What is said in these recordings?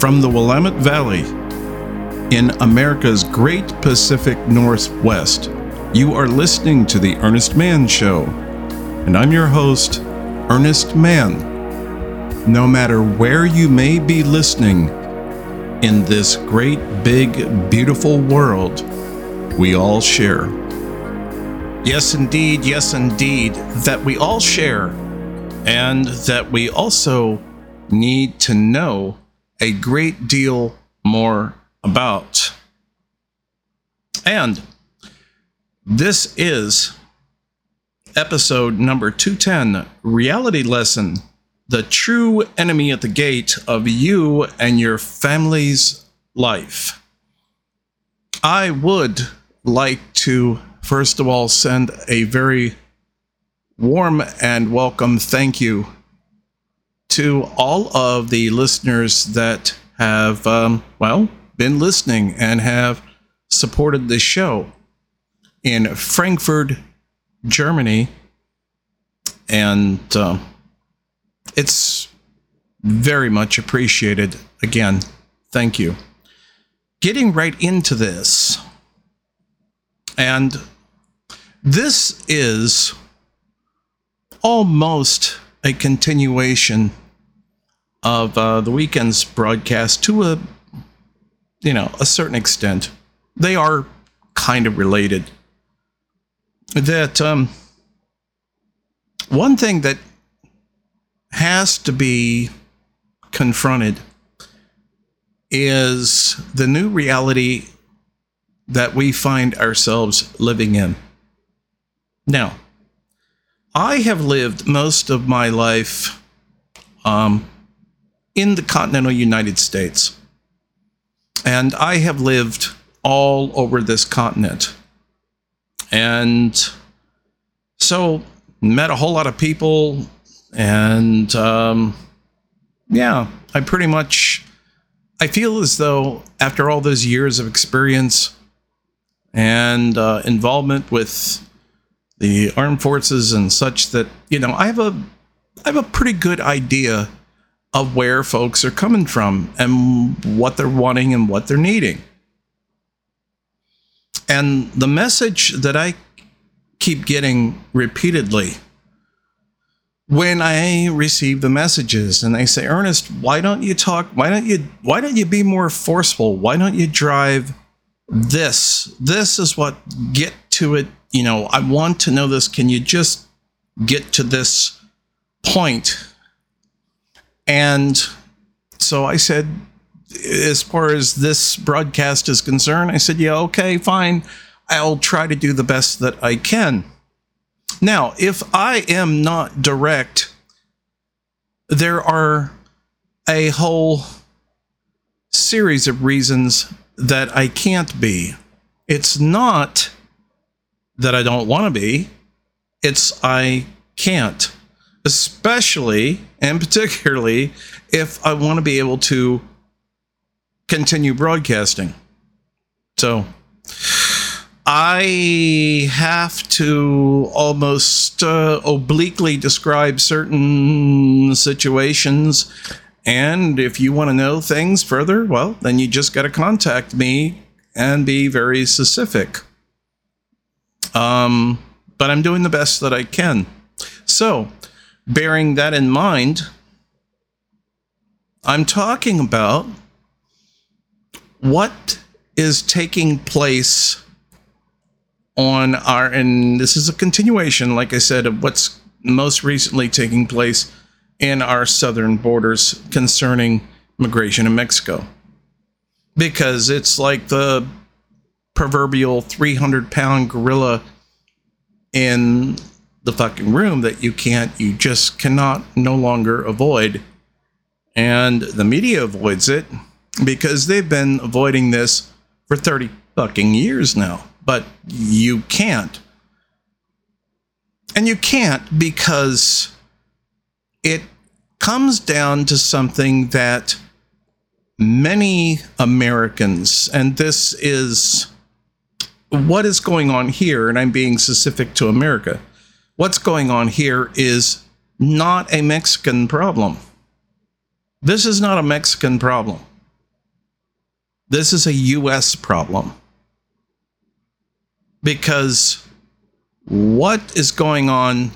from the Willamette Valley in America's great Pacific Northwest. You are listening to The Earnest Mann Show, and I'm your host, Earnest Mann. No matter where you may be listening in this great, big, beautiful world we all share. Yes, indeed, yes, indeed, that we all share, and that we also need to know a great deal more about. And this is episode number 210 Reality Lesson The True Enemy at the Gate of You and Your Family's Life. I would like to, first of all, send a very warm and welcome thank you to all of the listeners that have, um, well, been listening and have supported this show in Frankfurt, Germany. And uh, it's very much appreciated. Again, thank you. Getting right into this. And this is almost a continuation of uh, the weekend's broadcast to a you know a certain extent. They are kind of related. That um, one thing that has to be confronted is the new reality that we find ourselves living in. Now I have lived most of my life um, in the continental United States. And I have lived all over this continent. And so met a whole lot of people. And um, yeah, I pretty much, I feel as though after all those years of experience and uh, involvement with the armed forces and such that you know I have a I have a pretty good idea of where folks are coming from and what they're wanting and what they're needing. And the message that I keep getting repeatedly when I receive the messages and they say, Earnest, why don't you talk? Why don't you why don't you be more forceful? Why don't you drive this? This is what get to it you know, I want to know this. Can you just get to this point? And so I said, as far as this broadcast is concerned, I said, yeah, okay, fine. I'll try to do the best that I can. Now, if I am not direct, there are a whole series of reasons that I can't be. It's not that I don't want to be. It's I can't, especially and particularly if I want to be able to continue broadcasting. So I have to almost uh, obliquely describe certain situations. And if you want to know things further, well, then you just got to contact me and be very specific. Um, but I'm doing the best that I can. So, bearing that in mind, I'm talking about what is taking place on our, and this is a continuation, like I said, of what's most recently taking place in our southern borders concerning migration in Mexico. Because it's like the proverbial 300 pound gorilla in the fucking room that you can't, you just cannot no longer avoid. And the media avoids it because they've been avoiding this for 30 fucking years now. But you can't. And you can't because it comes down to something that many Americans, and this is what is going on here, and I'm being specific to America, what's going on here is not a Mexican problem. This is not a Mexican problem. This is a US problem. Because what is going on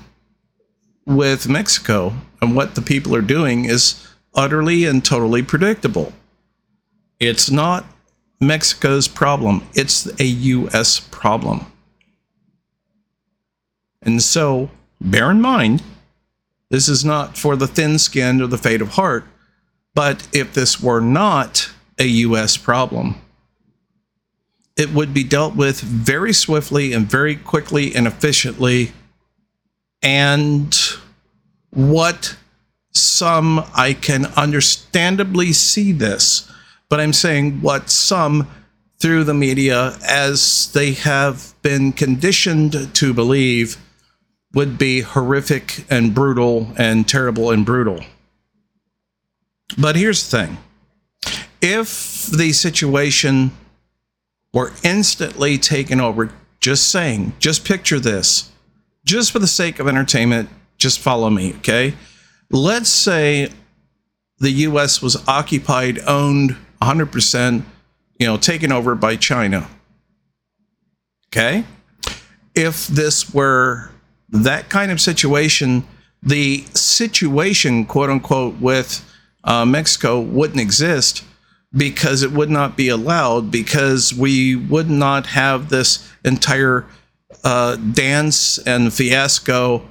with Mexico and what the people are doing is utterly and totally predictable. It's not Mexico's problem, it's a US problem. And so, bear in mind, this is not for the thin skinned or the faint of heart, but if this were not a US problem, it would be dealt with very swiftly and very quickly and efficiently. And what some I can understandably see this, but I'm saying what some through the media, as they have been conditioned to believe, would be horrific and brutal and terrible and brutal. But here's the thing if the situation were instantly taken over, just saying, just picture this, just for the sake of entertainment, just follow me, okay? Let's say the US was occupied, owned 100%, you know, taken over by China. Okay? If this were that kind of situation, the situation, quote unquote, with uh, Mexico wouldn't exist because it would not be allowed because we would not have this entire uh, dance and fiasco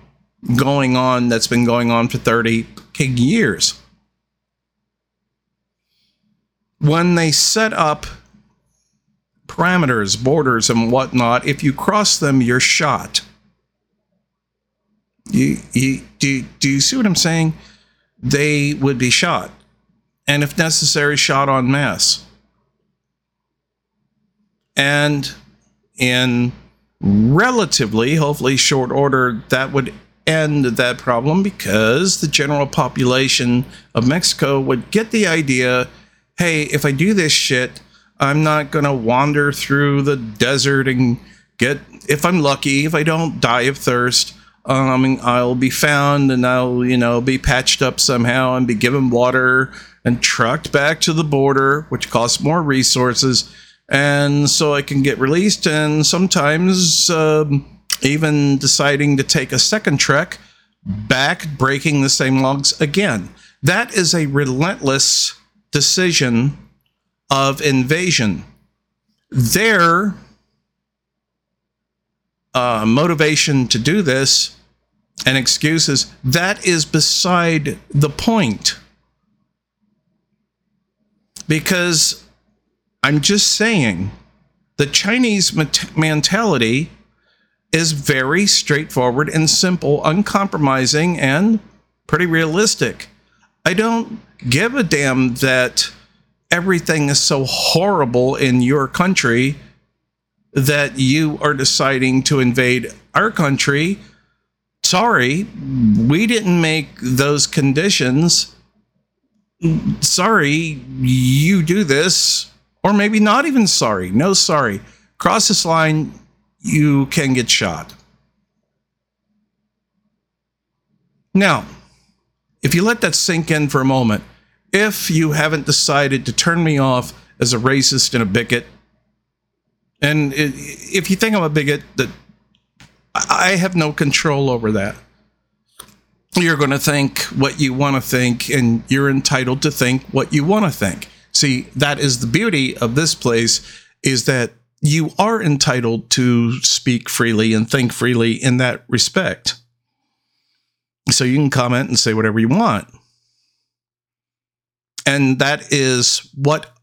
going on that's been going on for 30 years. When they set up parameters, borders, and whatnot, if you cross them, you're shot. You, you, do, do you see what I'm saying? They would be shot. And if necessary, shot en masse. And in relatively, hopefully, short order, that would end that problem because the general population of Mexico would get the idea hey, if I do this shit, I'm not going to wander through the desert and get, if I'm lucky, if I don't die of thirst, um, I'll be found and I'll, you know, be patched up somehow and be given water and trucked back to the border, which costs more resources. And so I can get released and sometimes um, even deciding to take a second trek back, breaking the same logs again. That is a relentless decision of invasion. Their uh, motivation to do this and excuses, that is beside the point. Because I'm just saying, the Chinese mentality is very straightforward and simple, uncompromising, and pretty realistic. I don't give a damn that everything is so horrible in your country that you are deciding to invade our country. Sorry, we didn't make those conditions. Sorry, you do this. Or maybe not even sorry. No, sorry. Cross this line, you can get shot. Now, if you let that sink in for a moment, if you haven't decided to turn me off as a racist and a bigot, and if you think I'm a bigot, that I have no control over that. You're going to think what you want to think, and you're entitled to think what you want to think. See, that is the beauty of this place is that you are entitled to speak freely and think freely in that respect. So you can comment and say whatever you want. And that is what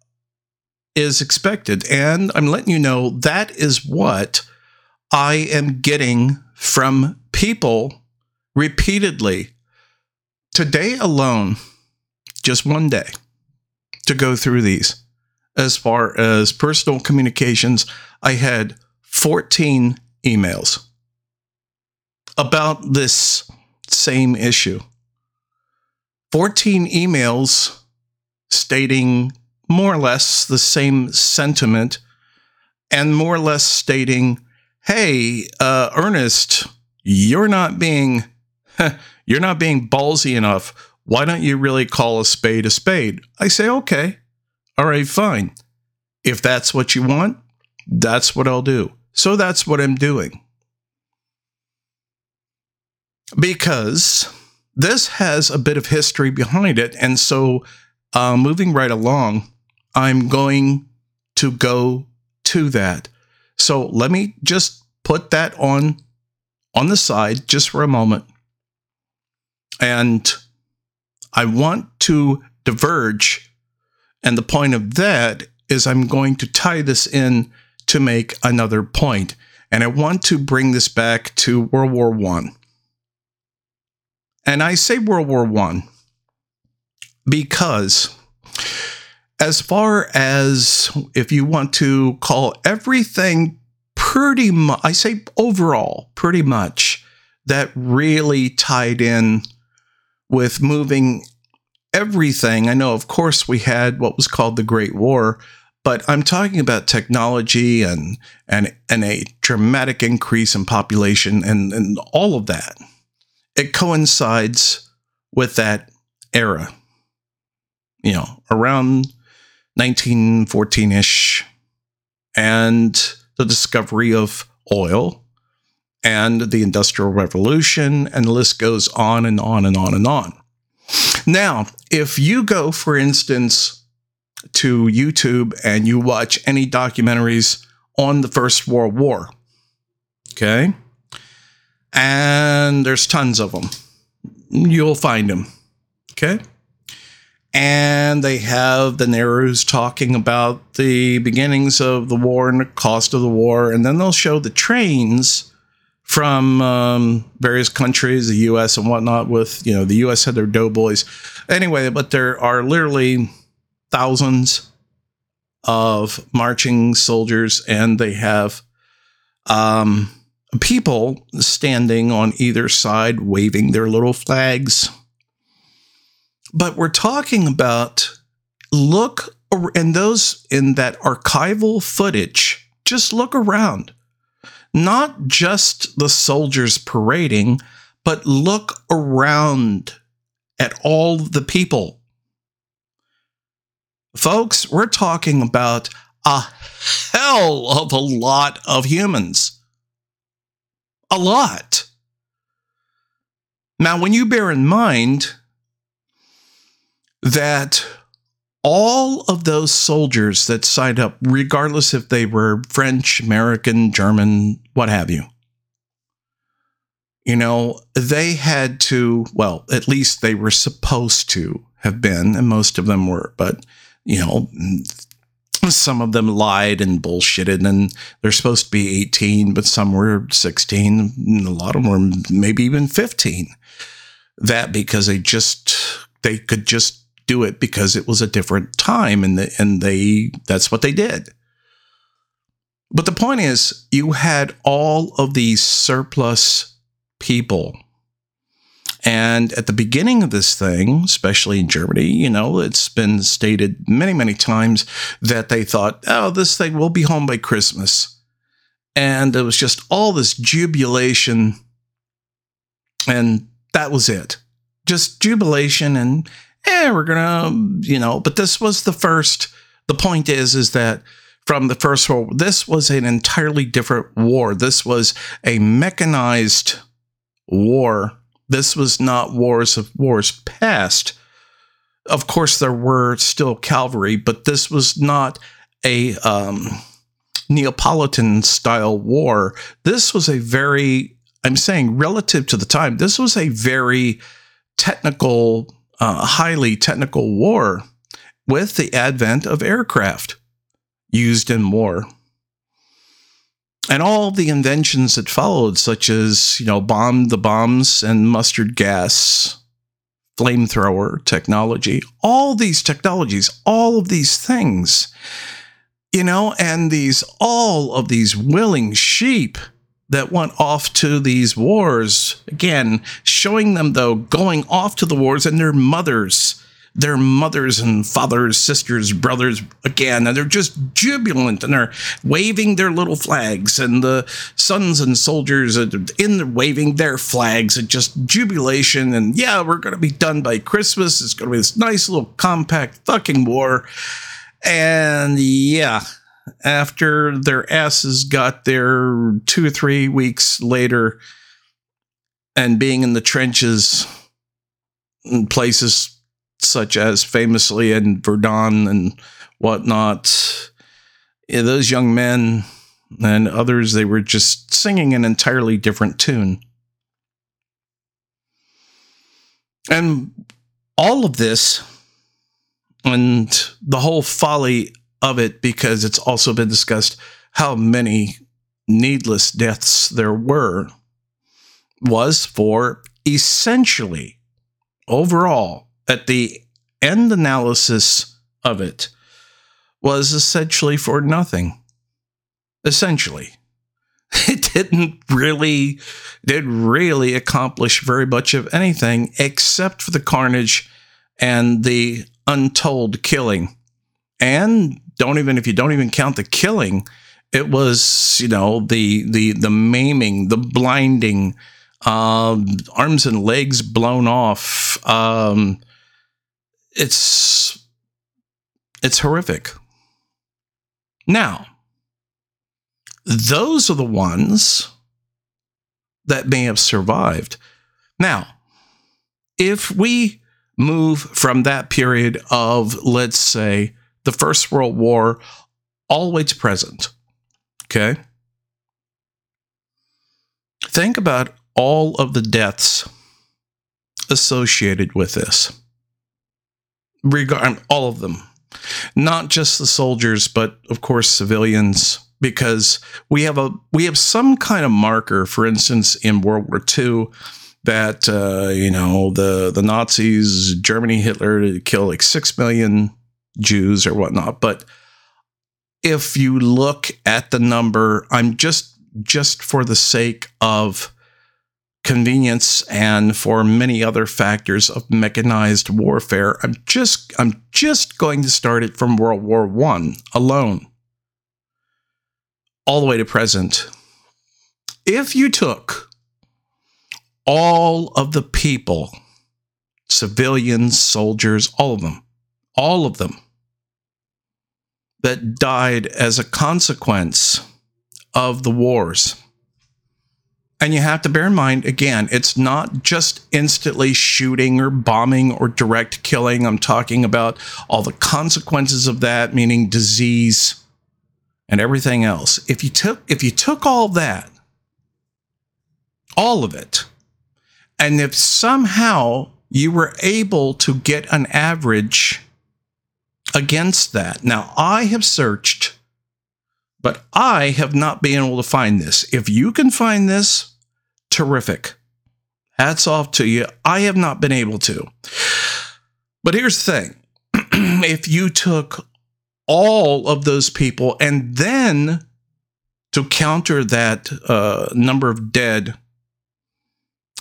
is expected. And I'm letting you know that is what I am getting from people repeatedly. Today alone, just one day to go through these. As far as personal communications, I had 14 emails about this same issue. 14 emails stating more or less the same sentiment and more or less stating, "Hey, uh, Earnest, you're not being you're not being ballsy enough. Why don't you really call a spade a spade?" I say, "Okay, all right, fine." If that's what you want, that's what I'll do. So that's what I'm doing. Because this has a bit of history behind it. And so, uh, moving right along, I'm going to go to that. So let me just put that on on the side just for a moment. And I want to diverge. And the point of that is I'm going to tie this in to make another point. And I want to bring this back to World War One. And I say World War One because as far as if you want to call everything pretty much, I say overall, pretty much, that really tied in with moving everything. I know, of course, we had what was called the Great War, but I'm talking about technology and and and a dramatic increase in population and, and all of that. It coincides with that era. You know, around 1914 ish, and the discovery of oil and the Industrial Revolution, and the list goes on and on and on and on. Now, if you go, for instance, to YouTube and you watch any documentaries on the First World War, okay, and there's tons of them, you'll find them, okay? And they have the narrators talking about the beginnings of the war and the cost of the war. And then they'll show the trains from um, various countries, the U.S. and whatnot. With you know, the U.S. had their doughboys, anyway. But there are literally thousands of marching soldiers, and they have um, people standing on either side, waving their little flags but we're talking about look and those in that archival footage, just look around. Not just the soldiers parading, but look around at all the people. Folks, we're talking about a hell of a lot of humans. A lot. Now, when you bear in mind that all of those soldiers that signed up, regardless if they were French, American, German, what have you, you know, they had to, well, at least they were supposed to have been, and most of them were, but, you know, some of them lied and bullshitted, and they're supposed to be 18, but some were 16, and a lot of them were maybe even 15. That because they just, they could just do it because it was a different time and the, and they that's what they did. But the point is you had all of these surplus people. And at the beginning of this thing, especially in Germany, you know, it's been stated many, many times that they thought, oh, this thing will be home by Christmas. And it was just all this jubilation. And that was it. Just jubilation and eh, we're gonna, you know, but this was the first. The point is, is that from the first war, this was an entirely different war. This was a mechanized war. This was not wars of wars past. Of course, there were still cavalry, but this was not a um, Neapolitan style war. This was a very, I'm saying, relative to the time, this was a very technical uh, highly technical war with the advent of aircraft used in war. And all the inventions that followed, such as, you know, bomb the bombs and mustard gas, flamethrower technology, all these technologies, all of these things, you know, and these, all of these willing sheep that went off to these wars. Again, showing them, though, going off to the wars and their mothers, their mothers and fathers, sisters, brothers, again, and they're just jubilant and they're waving their little flags, and the sons and soldiers are in the waving their flags and just jubilation. And yeah, we're going to be done by Christmas. It's going to be this nice little compact fucking war. And yeah, after their asses got there two or three weeks later and being in the trenches in places such as famously in Verdun and whatnot, yeah, those young men and others, they were just singing an entirely different tune. And all of this and the whole folly of it, because it's also been discussed how many needless deaths there were, was for essentially, overall, at the end analysis of it, was essentially for nothing. Essentially. It didn't really did really accomplish very much of anything except for the carnage and the untold killing. And don't even if you don't even count the killing, it was you know the the the maiming, the blinding, um, arms and legs blown off. Um, it's it's horrific. Now, those are the ones that may have survived. Now, if we move from that period of, let's say, the First World War to present, okay? Think about all of the deaths associated with this. Regard all of them. Not just the soldiers, but of course civilians, because we have a we have some kind of marker, for instance, in World War II, that uh, you know the the Nazis, Germany, Hitler killed like six million Jews or whatnot. But if you look at the number, I'm just just for the sake of convenience and for many other factors of mechanized warfare i'm just i'm just going to start it from world war 1 alone all the way to present. If you took all of the people, civilians, soldiers, all of them, all of them that died as a consequence of the wars. And you have to bear in mind, again, it's not just instantly shooting or bombing or direct killing. I'm talking about all the consequences of that, meaning disease, and everything else. If you took if you took all that, all of it, and if somehow you were able to get an average against that. Now, I have searched, but I have not been able to find this. If you can find this, terrific. Hats off to you. I have not been able to. But here's the thing if you took all of those people. And then to counter that uh, number of dead,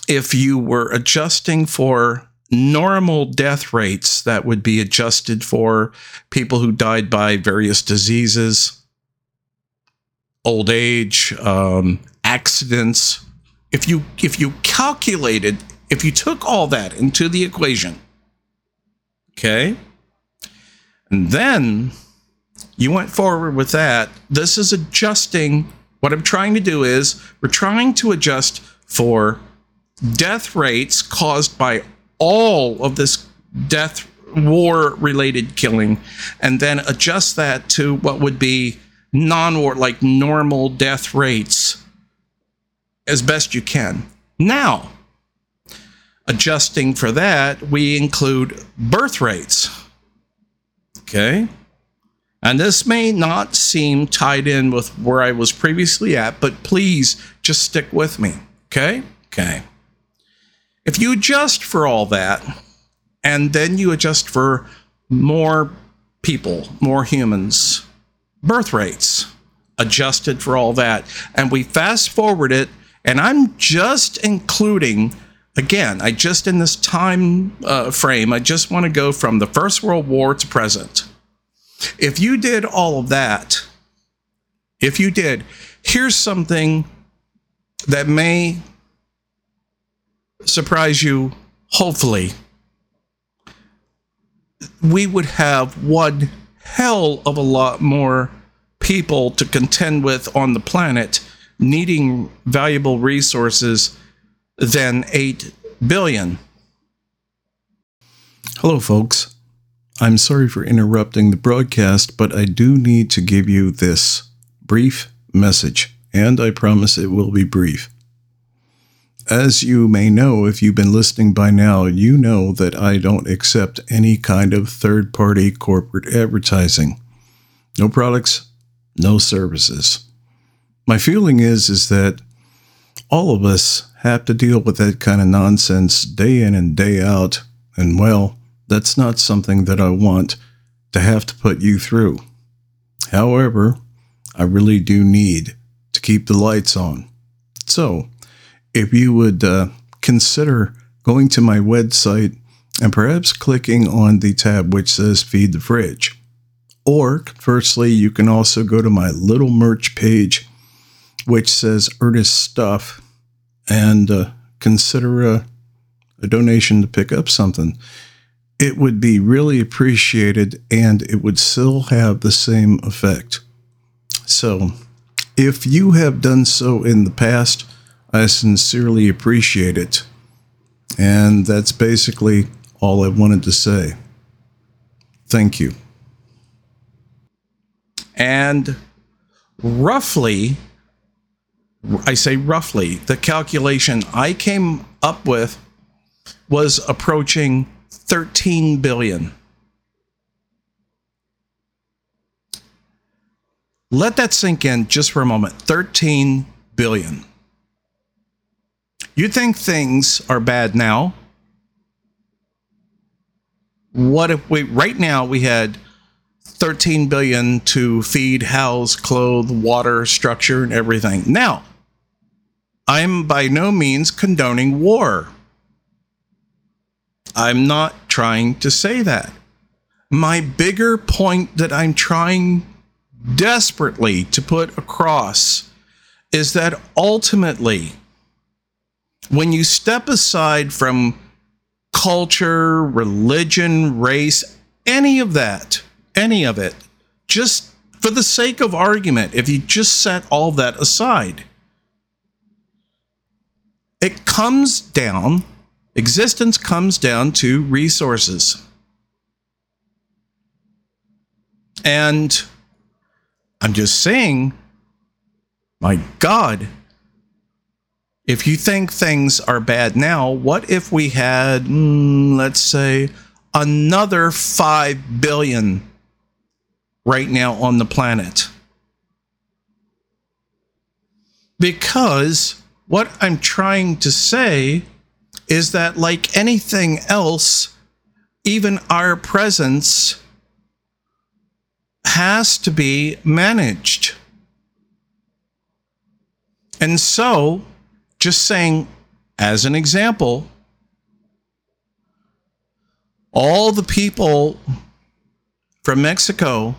if you were adjusting for normal death rates that would be adjusted for people who died by various diseases, old age, um, accidents. If you if you calculated, if you took all that into the equation, okay, and then you went forward with that. This is adjusting. What I'm trying to do is we're trying to adjust for death rates caused by all of this death war related killing and then adjust that to what would be non-war like normal death rates as best you can. Now, adjusting for that, we include birth rates. Okay? And this may not seem tied in with where I was previously at, but please just stick with me. Okay? Okay. If you adjust for all that, and then you adjust for more people, more humans, birth rates, adjusted for all that, and we fast forward it, and I'm just including again, I just in this time uh, frame, I just want to go from the First World War to present. If you did all of that, if you did, here's something that may surprise you, hopefully. We would have one hell of a lot more people to contend with on the planet needing valuable resources than 8 billion. Hello, folks. I'm sorry for interrupting the broadcast, but I do need to give you this brief message, and I promise it will be brief. As you may know, if you've been listening by now, you know that I don't accept any kind of third party corporate advertising. No products, no services. My feeling is is that all of us have to deal with that kind of nonsense day in and day out, and well, that's not something that I want to have to put you through. However, I really do need to keep the lights on. So, if you would uh, consider going to my website and perhaps clicking on the tab which says Feed the Fridge. Or, conversely, you can also go to my little merch page which says Earnest Stuff and uh, consider a, a donation to pick up something. It would be really appreciated and it would still have the same effect. So, if you have done so in the past, I sincerely appreciate it. And that's basically all I wanted to say. Thank you. And roughly, I say roughly, the calculation I came up with was approaching 13 billion. Let that sink in just for a moment. 13 billion. You think things are bad now? What if we right now we had 13 billion to feed, house, clothe, water, structure and everything. Now, I'm by no means condoning war. I'm not trying to say that. My bigger point that I'm trying desperately to put across is that ultimately when you step aside from culture, religion, race, any of that, any of it, just for the sake of argument, if you just set all that aside, it comes down, existence comes down to resources. And I'm just saying, my God, if you think things are bad now, what if we had, mm, let's say, another 5 billion right now on the planet? Because what I'm trying to say is that, like anything else, even our presence has to be managed. And so, just saying, as an example, all the people from Mexico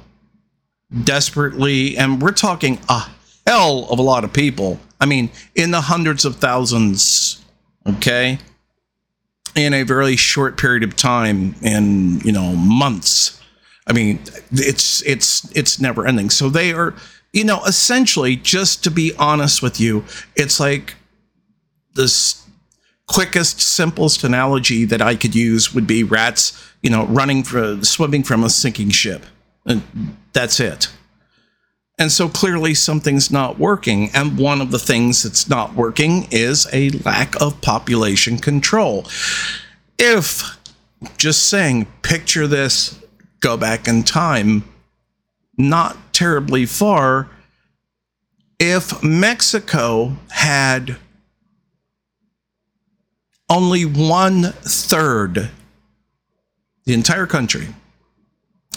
desperately, and we're talking a hell of a lot of people. I mean, in the hundreds of thousands, okay, in a very short period of time, in you know months. I mean, it's it's it's never ending. So they are, you know, essentially, just to be honest with you, it's like the quickest, simplest analogy that I could use would be rats, you know, running for swimming from a sinking ship. And that's it. And so clearly something's not working. And one of the things that's not working is a lack of population control. If just saying, picture this, go back in time, not terribly far, if Mexico had only one third, the entire country,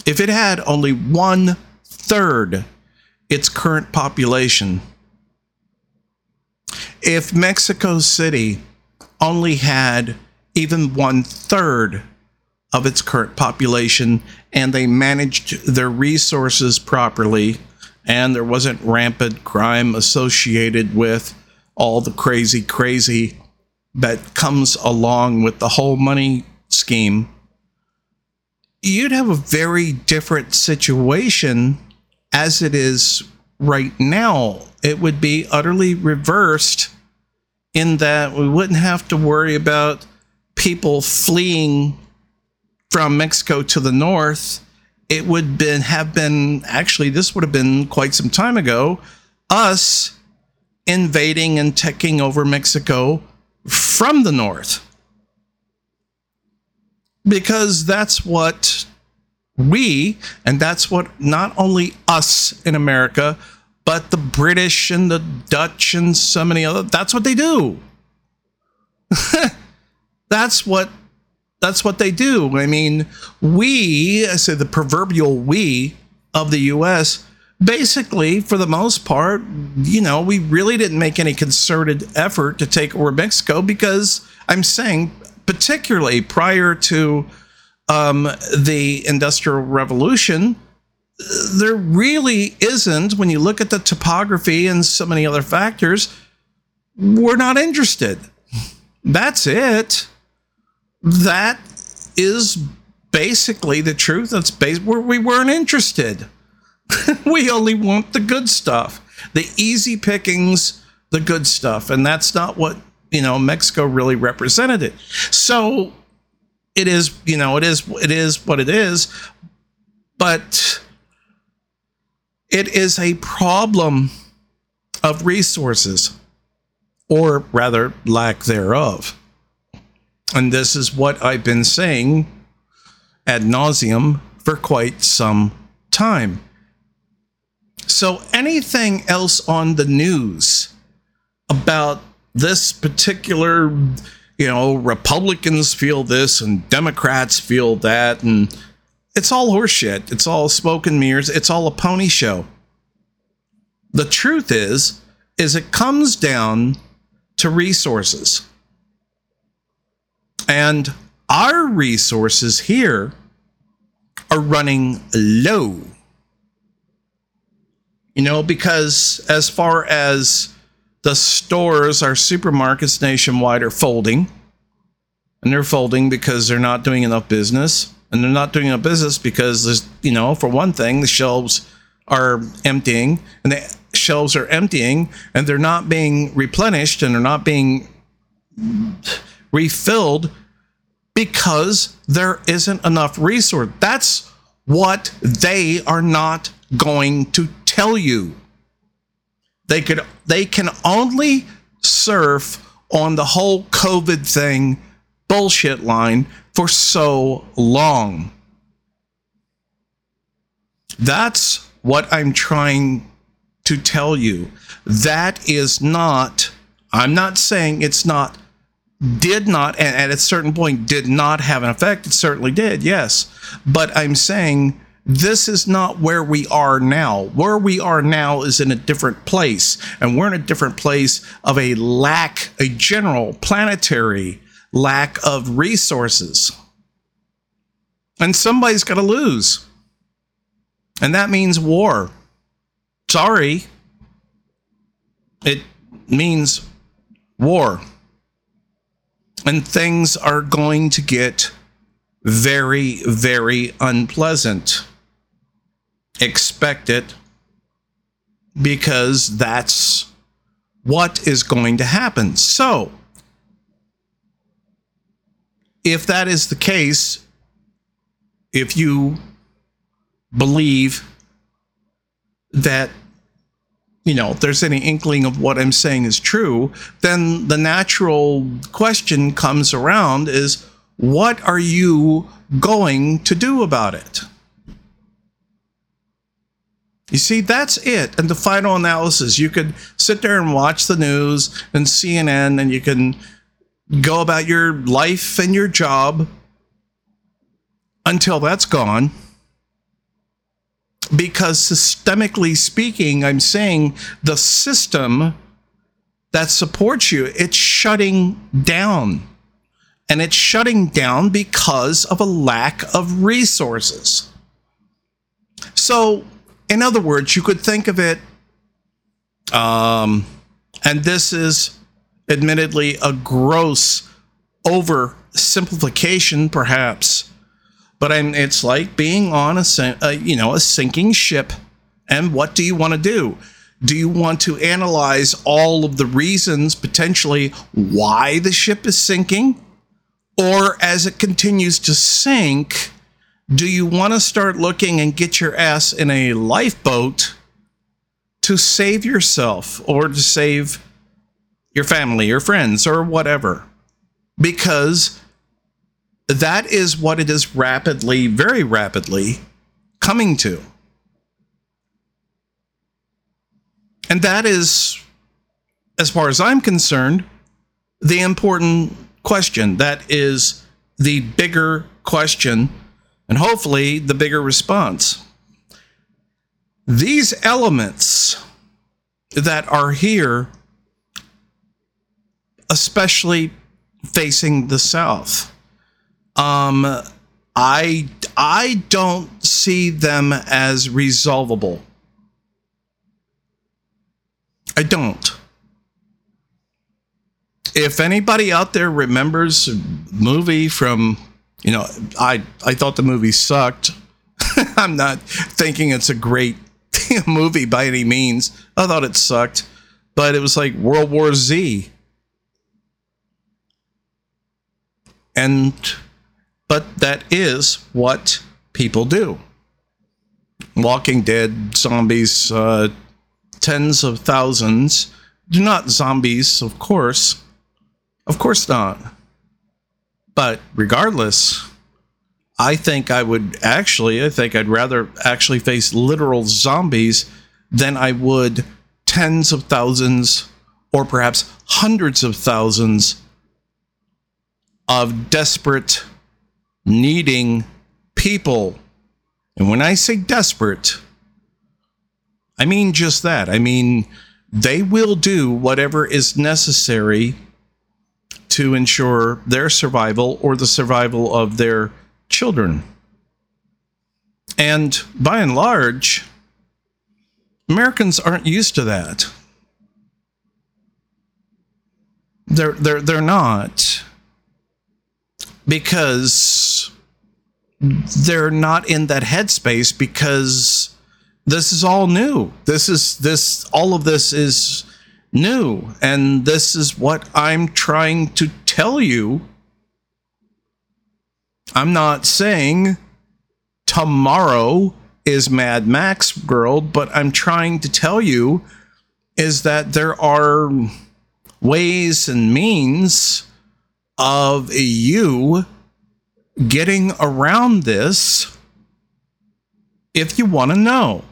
if it had only one third its current population, if Mexico City only had even one third of its current population and they managed their resources properly and there wasn't rampant crime associated with all the crazy, crazy that comes along with the whole money scheme, you'd have a very different situation as it is right now. It would be utterly reversed in that we wouldn't have to worry about people fleeing from Mexico to the north. It would been have been actually this would have been quite some time ago us invading and taking over Mexico from the north. Because that's what we, and that's what not only us in America, but the British and the Dutch and so many other, that's what they do. that's what that's what they do. I mean, we, I say the proverbial we of the US, basically, for the most part, you know, we really didn't make any concerted effort to take over Mexico because I'm saying, particularly prior to um, the Industrial Revolution, there really isn't, when you look at the topography and so many other factors, we're not interested. That's it. That is basically the truth. That's where we weren't interested. we only want the good stuff, the easy pickings, the good stuff, and that's not what you know Mexico really represented it. So it is, you know, it is it is what it is, but it is a problem of resources, or rather, lack thereof. And this is what I've been saying ad nauseum for quite some time. So, anything else on the news about this particular, you know, Republicans feel this and Democrats feel that, and it's all horseshit. It's all smoke and mirrors. It's all a pony show. The truth is, is it comes down to resources. And our resources here are running low. You know, because as far as the stores, our supermarkets nationwide are folding, and they're folding because they're not doing enough business, and they're not doing enough business because there's, you know, for one thing, the shelves are emptying, and the shelves are emptying, and they're not being replenished, and they're not being refilled because there isn't enough resource. That's what they are not going to tell you. They could they can only surf on the whole COVID thing bullshit line for so long. That's what I'm trying to tell you. That is not, I'm not saying it's not, did not, and at a certain point did not have an effect. It certainly did, yes. But I'm saying this is not where we are now. Where we are now is in a different place, and we're in a different place of a lack, a general planetary lack of resources. And somebody's got to lose. And that means war. Sorry. It means war. And things are going to get very, very unpleasant expect it because that's what is going to happen. So, if that is the case, if you believe that you know there's any inkling of what i'm saying is true then the natural question comes around is what are you going to do about it you see, that's it. And the final analysis, you could sit there and watch the news and CNN, and you can go about your life and your job until that's gone. Because systemically speaking, I'm saying the system that supports you, it's shutting down. And it's shutting down because of a lack of resources. So in other words, you could think of it, um, and this is admittedly a gross oversimplification, perhaps, but I'm, it's like being on a, a you know a sinking ship. And what do you want to do? Do you want to analyze all of the reasons potentially why the ship is sinking? Or as it continues to sink, do you want to start looking and get your ass in a lifeboat to save yourself or to save your family, your friends, or whatever? Because that is what it is rapidly, very rapidly coming to. And that is, as far as I'm concerned, the important question. That is the bigger question, and hopefully the bigger response. These elements that are here, especially facing the south, um, I I don't see them as resolvable. I don't. If anybody out there remembers a movie from, you know, I I thought the movie sucked. I'm not thinking it's a great movie by any means. I thought it sucked, but it was like World War Z. And but that is what people do. Walking Dead, zombies, uh, tens of thousands. Do Not zombies, of course. Of course not. But regardless, I think I would actually, I think I'd rather actually face literal zombies than I would tens of thousands or perhaps hundreds of thousands of desperate, needing people. And when I say desperate, I mean just that. I mean, they will do whatever is necessary to ensure their survival or the survival of their children. And by and large, Americans aren't used to that. They're they're they're not because they're not in that headspace because this is all new. This is this all of this is new and this is what I'm trying to tell you. I'm not saying tomorrow is Mad Max world, but I'm trying to tell you is that there are ways and means of you getting around this if you want to know.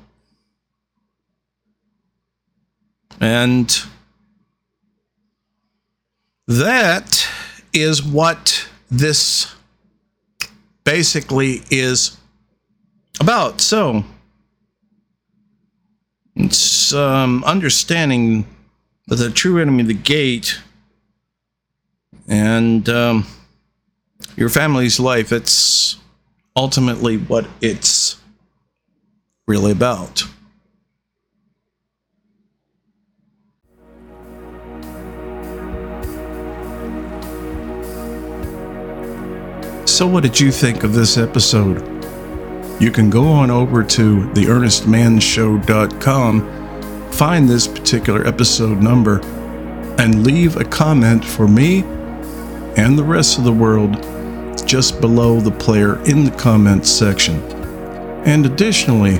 And that is what this basically is about. So, it's um, understanding the true enemy of the gate and um, your family's life. It's ultimately what it's really about. So, what did you think of this episode? You can go on over to theearnestmannshow.com, find this particular episode number, and leave a comment for me and the rest of the world just below the player in the comments section. And additionally,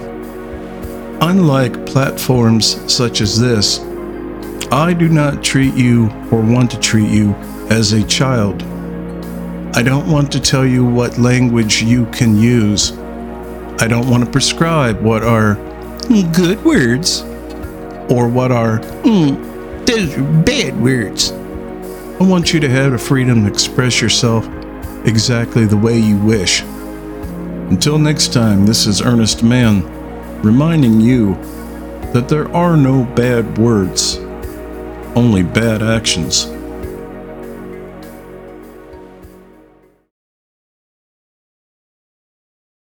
unlike platforms such as this, I do not treat you or want to treat you as a child. I don't want to tell you what language you can use. I don't want to prescribe what are good words or what are mm, those are bad words. I want you to have the freedom to express yourself exactly the way you wish. Until next time, this is Earnest Mann reminding you that there are no bad words, only bad actions.